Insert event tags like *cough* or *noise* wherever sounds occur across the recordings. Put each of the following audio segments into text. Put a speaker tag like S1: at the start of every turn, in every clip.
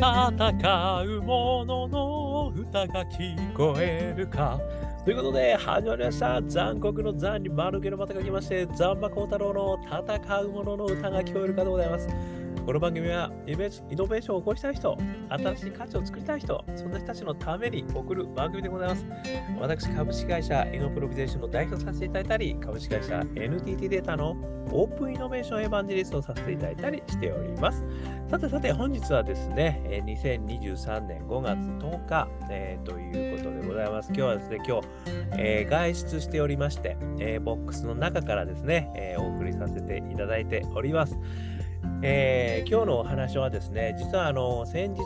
S1: 戦う者の歌が聞こえるか？ということで、始まりました。残酷の残に丸毛の股が来まして、ザンマコウタロウの戦う者の歌が聞こえるかでございます。この番組はイノベーションを起こしたい人、新しい価値を作りたい人、そんな人たちのために送る番組でございます。私、株式会社イノプロビゼーションの代表させていただいたり、株式会社 NTT データのオープンイノベーションエヴァンジリストをさせていただいたりしております。さてさて、本日はですね、2023年5月10日、えー、ということでございます。今日はですね、今日、えー、外出しておりまして、えー、ボックスの中からですね、えお送りさせていただいております。えー、今日のお話はですね、実はあの先日、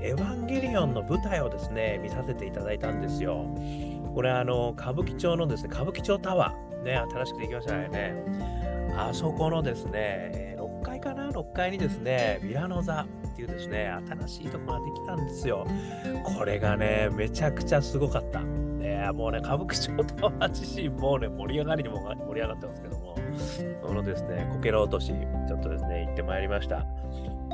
S1: エヴァンゲリオンの舞台をですね、見させていただいたんですよ。これあの、歌舞伎町のですね、歌舞伎町タワー、ね、新しくできましたよね。あそこのですね、6階かな ?6 階にですね、ミラノ座っていうですね、新しいとこができたんですよ。これがね、めちゃくちゃすごかった。ね、もうね、歌舞伎町タワー自身もうね、盛り上がりにも盛り上がってますけど、そのですね、こけら落とし、ちょっとですね、行ってまいりました。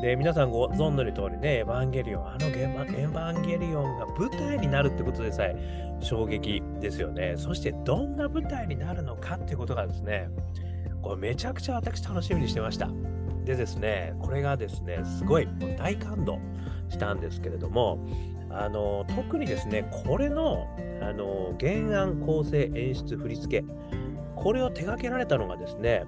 S1: で、皆さんご存知の通りね、エヴァンゲリオン、あのエヴァンゲリオンが舞台になるってことでさえ衝撃ですよね。そしてどんな舞台になるのかってことがですね、これめちゃくちゃ私楽しみにしてました。でですね、これがですね、すごい大感動したんですけれども、あの特にですね、これのあの原案、構成、演出、振り付け、これを手掛けられたのがですね、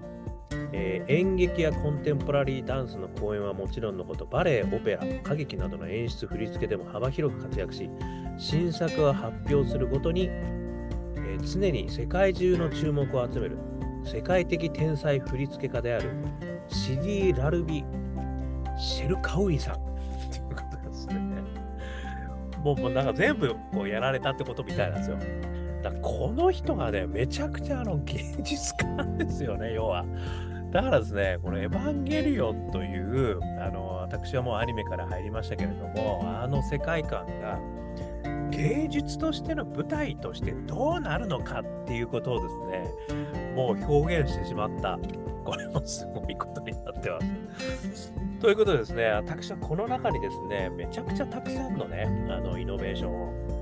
S1: えー、演劇やコンテンポラリーダンスの公演はもちろんのこと、バレエ、オペラ、歌劇などの演出、振り付けでも幅広く活躍し、新作を発表するごとに、えー、常に世界中の注目を集める世界的天才振り付け家であるシディ・ラルビ・シェルカウイさんっていうことですね。もうなんか全部こうやられたってことみたいなんですよ。だこの人がね、めちゃくちゃあの芸術家なんですよね、*laughs* 要は。だからですね、このエヴァンゲリオンという、あの、私はもうアニメから入りましたけれども、あの世界観が芸術としての舞台としてどうなるのかっていうことをですね、もう表現してしまった。これもすごいことになってます。ということでですね、私はこの中にですね、めちゃくちゃたくさんのね、あのイノベーションを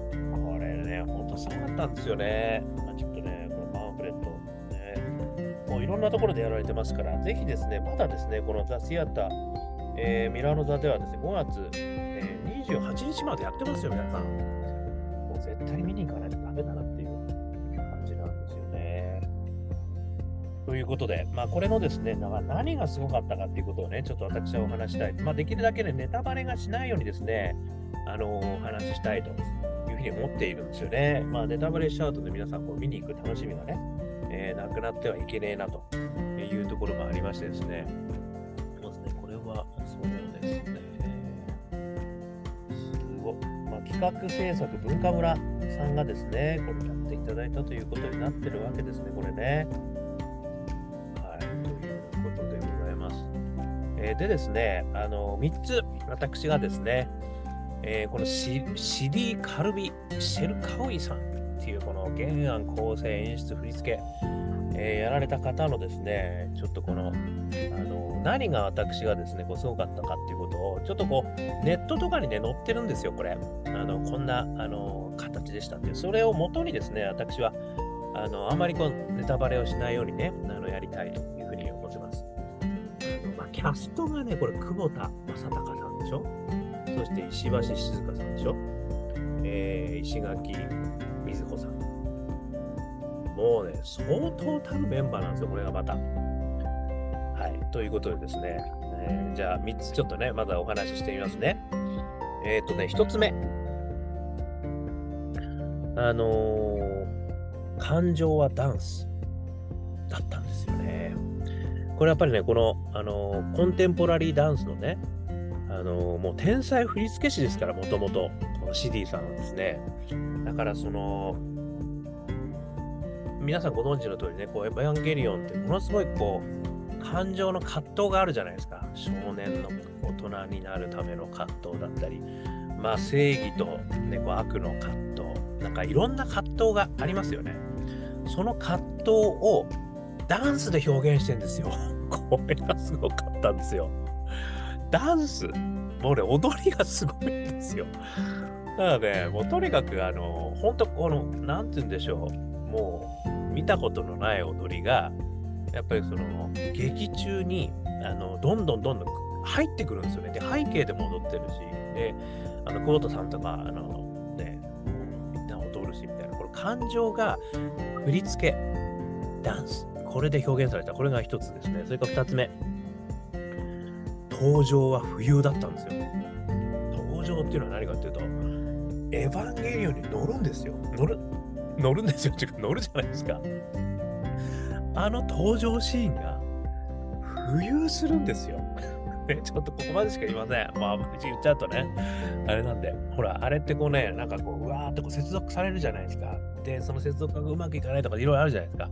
S1: ね、ほんとすごかったんですよね。まあ、ちょっとね、このパンフレット、ね、もういろんなところでやられてますから、ぜひですね、まだですね、このザ・シアター、えー、ミラノ座ではですね、5月、えー、28日までやってますよ、皆さん。もう絶対見に行かないとダメだなっていう感じなんですよね。ということで、まあ、これのですね、何がすごかったかっていうことをね、ちょっと私はお話したい。まあ、できるだけね、ネタバレがしないようにですね、あのー、お話ししたいとふうに思っているんですよね。まあ、ネタバレしちゃうとね、皆さんこう見に行く楽しみがね、えー、なくなってはいけねえなというところもありましてですね。まずね、これは、そうですね。すごまあ、企画制作文化村さんがですね、これやっていただいたということになってるわけですね、これね。はい、ということでございます。えー、でですね、あの、3つ、私がですね、えー、このシシディ・カルビ・シェルカウイさんっていうこの原案構成演出振り付け、えー、やられた方のですねちょっとこのあの何が私がですねこうすごかったかっていうことをちょっとこうネットとかにね載ってるんですよこれ。あのこんなあの形でしたっていうそれをもとにですね私はあのあまりこうネタバレをしないようにねあのやりたいというふうに思ってます。あの、まあ、キャストがねこれ久保田正孝さんでしょ？そして石橋静香さんでしょ、えー、石垣瑞穂さん。もうね、相当たるメンバーなんですよ、これがまた。はい、ということでですね、えー、じゃあ3つちょっとね、まだお話ししてみますね。えっ、ー、とね、1つ目。あのー、感情はダンスだったんですよね。これやっぱりね、この、あのー、コンテンポラリーダンスのね、あのもう天才振付師ですから、もともと、このシディさんはですね。だからその、皆さんご存知の通りね、こうエヴァンゲリオンってものすごいこう、感情の葛藤があるじゃないですか。少年の大人になるための葛藤だったり、まあ正義と、ね、こう悪の葛藤、なんかいろんな葛藤がありますよね。その葛藤をダンスで表現してんですよ。*laughs* これがすごかったんですよ。ダンスもうね、踊りがすごいんですよ。だからね、もうとにかく、あの、本当この、なんて言うんでしょう、もう、見たことのない踊りが、やっぱりその、劇中に、あの、どんどんどんどん入ってくるんですよね。で、背景でも踊ってるし、で、あの、久保田さんとか、あの、ね、みんな踊るし、みたいな、この感情が、振り付け、ダンス、これで表現された。これが一つですね。それから二つ目。登場は冬だったんですよ。登場っていうのは何かっていうと、エヴァンゲリオンに乗るんですよ。乗る、乗るんですよ。違うか、乗るじゃないですか。あの登場シーンが浮遊するんですよ。*laughs* ね、ちょっとここまでしか言いません。まあ、うち言っちゃうとね、あれなんで、ほら、あれってこうね、なんかこう、うわーってこう接続されるじゃないですか。で、その接続がうまくいかないとかいろいろあるじゃないですか。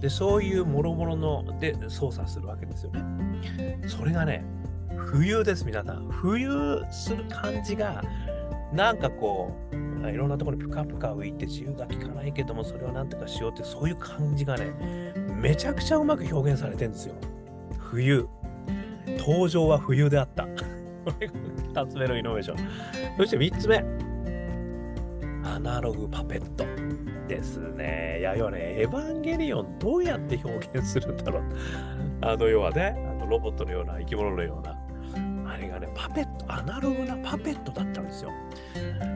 S1: で、そういうもろもろので操作するわけですよね。それがね、冬です、皆さん。冬する感じが、なんかこう、いろんなところにぷかぷか浮いて自由が利かないけども、それをなんとかしようって、そういう感じがね、めちゃくちゃうまく表現されてるんですよ。冬。登場は冬であった。これが2つ目のイノベーション。そして3つ目。アナログパペットですね。いや、要はね、エヴァンゲリオンどうやって表現するんだろう。あの、要はね、あのロボットのような生き物のような。あれがね、パペット、アナログなパペットだったんですよ。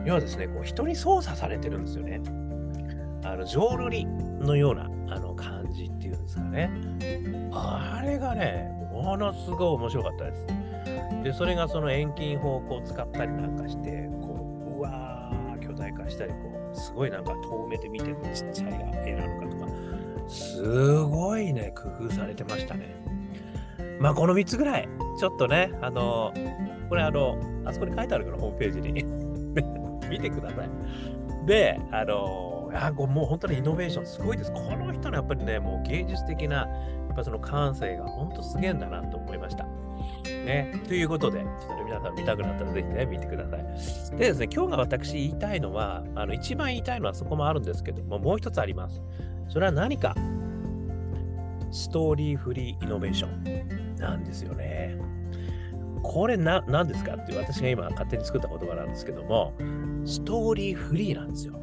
S1: 要はですね、こう人に操作されてるんですよね。あの、浄瑠璃のようなあの感じっていうんですかね。あれがね、ものすごい面白かったです。で、それがその遠近法を使ったりなんかして、こう、うわー、巨大化したり、こう、すごいなんか遠目で見てるちっちゃい絵なのかとか、すごいね、工夫されてましたね。まあ、この3つぐらい、ちょっとね、あの、これあの、あそこに書いてあるから、ホームページに。*laughs* 見てください。で、あの、いやもう本当にイノベーションすごいです。この人のやっぱりね、もう芸術的な、やっぱその感性が本当すげえんだなと思いました。ね。ということで、ちょっとね、皆さん見たくなったらぜひね、見てください。でですね、今日が私言いたいのは、あの、一番言いたいのはそこもあるんですけども、もう一つあります。それは何か？ストーリーフリーイノベーションなんですよね。これな、何ですかっていう私が今勝手に作った言葉なんですけども、ストーリーフリーなんですよ。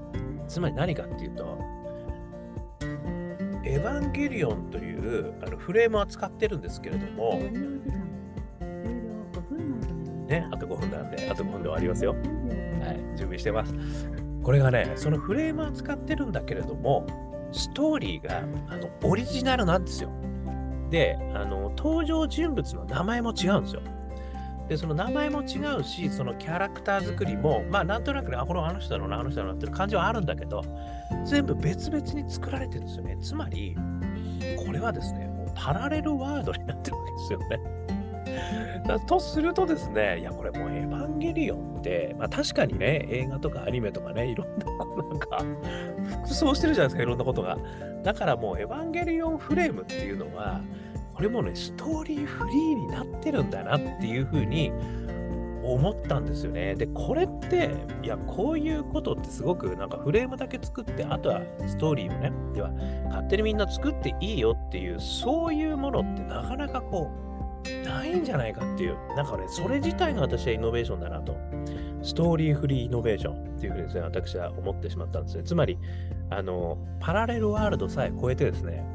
S1: つまり何かっていうと、エヴァンゲリオンというあのフレームは使ってるんですけれども、ね、あと5分なんで、あと5分で終わりますよ。はい、準備してます。これがね、そのフレームは使ってるんだけれども、ストーリーがあのオリジナルなんですよ。で、あの登場人物の名前も違うんですよ。で、その名前も違うし、そのキャラクター作りも、まあなんとなくね、あ、このあの人だろうな、あの人だろうなっていう感じはあるんだけど、全部別々に作られてるんですよね。つまり、これはですね、もうパラレルワードになってるわけですよねだ。とするとですね、いや、これもうエヴァンゲリオンって、まあ確かにね、映画とかアニメとかね、いろんな、なんか、*laughs* 服装してるじゃないですか、いろんなことが。だからもうエヴァンゲリオンフレームっていうのは、これもね、ストーリーフリーになってるんだなっていうふうに思ったんですよね。で、これって、いや、こういうことってすごくなんかフレームだけ作って、あとはストーリーをね、では、勝手にみんな作っていいよっていう、そういうものってなかなかこう、ないんじゃないかっていう、なんかね、それ自体が私はイノベーションだなと。ストーリーフリーイノベーションっていうふうにですね、私は思ってしまったんですね。つまり、あの、パラレルワールドさえ超えてですね、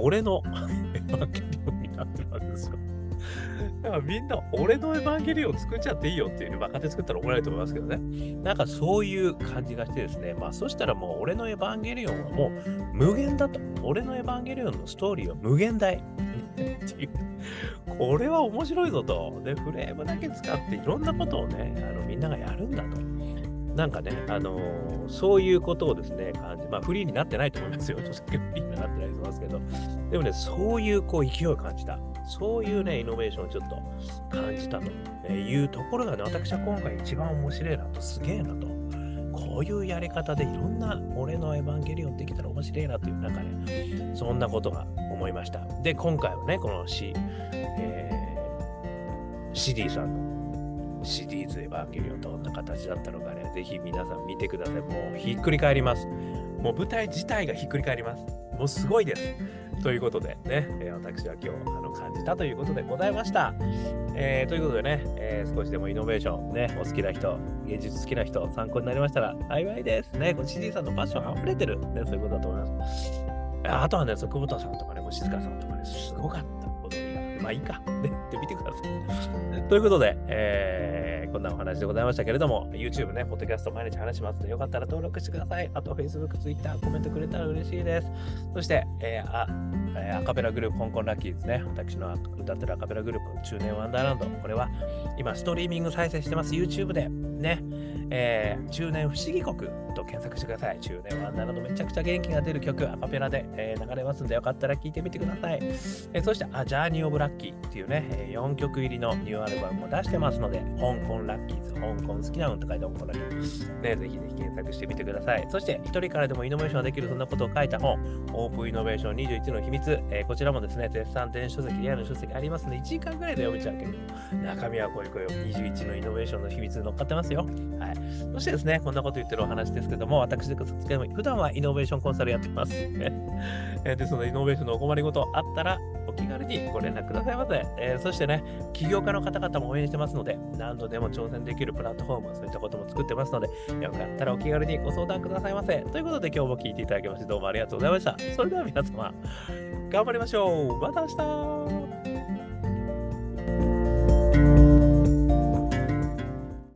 S1: 俺の *laughs* エヴァンゲリオンになってるわけですよ。だからみんな俺のエヴァンゲリオン作っちゃっていいよっていう若手作ったら怒られると思いますけどね。なんかそういう感じがしてですね。まあそしたらもう俺のエヴァンゲリオンはもう無限だと。俺のエヴァンゲリオンのストーリーは無限大。っていう。これは面白いぞと。で、フレームだけ使っていろんなことをね、あのみんながやるんだと。なんかね、あのー、そういうことをですね、感じ、まあ、フリーになってないと思いますよ。著作権フリーになってないと思いますけど、でもね、そういうこう勢いを感じた。そういうね、イノベーションをちょっと感じたというところがね、私は今回一番面白いなと、すげえなと。こういうやり方でいろんな俺のエヴァンゲリオンできたら面白いなという、なんかね、そんなことが思いました。で、今回はね、このシ、えー、シディさんのシリーズエヴァンゲリオンどんな形だったのかね、ぜひ皆さん見てください。もうひっくり返ります。もう舞台自体がひっくり返ります。もうすごいです。ということでね、えー、私は今日あの感じたということでございました。えー、ということでね、えー、少しでもイノベーションね、お好きな人、芸術好きな人、参考になりましたら幸いです。ね、この CD さんのパッション溢れてる、ね、そういうことだと思います。あとはね、久保田さんとかね、静香さんとかね、すごかった。踊りが。まあいいか。ね、ってみてください。ということで、えー、こんなお話でございましたけれども、YouTube ね、ポッドキャスト毎日話しますので、よかったら登録してください。あと、Facebook、Twitter、コメントくれたら嬉しいです。そして、えー、あ、えー、アカペラグループ、香港ラッキーですね。私の歌ってるアカペラグループ、中年ワンダーランド。これは、今、ストリーミング再生してます。YouTube で。ね。えー、中年不思議国と検索してください。中年ワンダーランドめちゃくちゃ元気が出る曲、アカペラで、えー、流れますんで、よかったら聴いてみてください。えー、そして、あ、ジャーニー・オブ・ラッキーっていうね、え4曲入りのニューアルバムも出してますので、香港ラッキーズ、香港好きなのと書いて香港ラッキーズ。ね、ぜひぜひ検索してみてください。そして、一人からでもイノベーションができるそんなことを書いた本、オープンイノベーション21の秘密、えー、こちらもですね、絶賛電子書籍、リアルの書籍ありますので、1時間ぐらいで読めちゃうけど、中身はこういう声を21のイノベーションの秘密に乗っかってますよ。はい。そしてですね、こんなこと言ってるお話ですけども、私で普段はイノベーションコンサルやってます。ですので、イノベーションのお困りごとあったら、お気軽にご連絡くださいませ。えー、そしてね、起業家の方々も応援してますので、何度でも挑戦できるプラットフォーム、そういったことも作ってますので、よかったらお気軽にご相談くださいませ。ということで、今日も聞いていただきまして、どうもありがとうございました。それでは皆様、頑張りましょう。また明日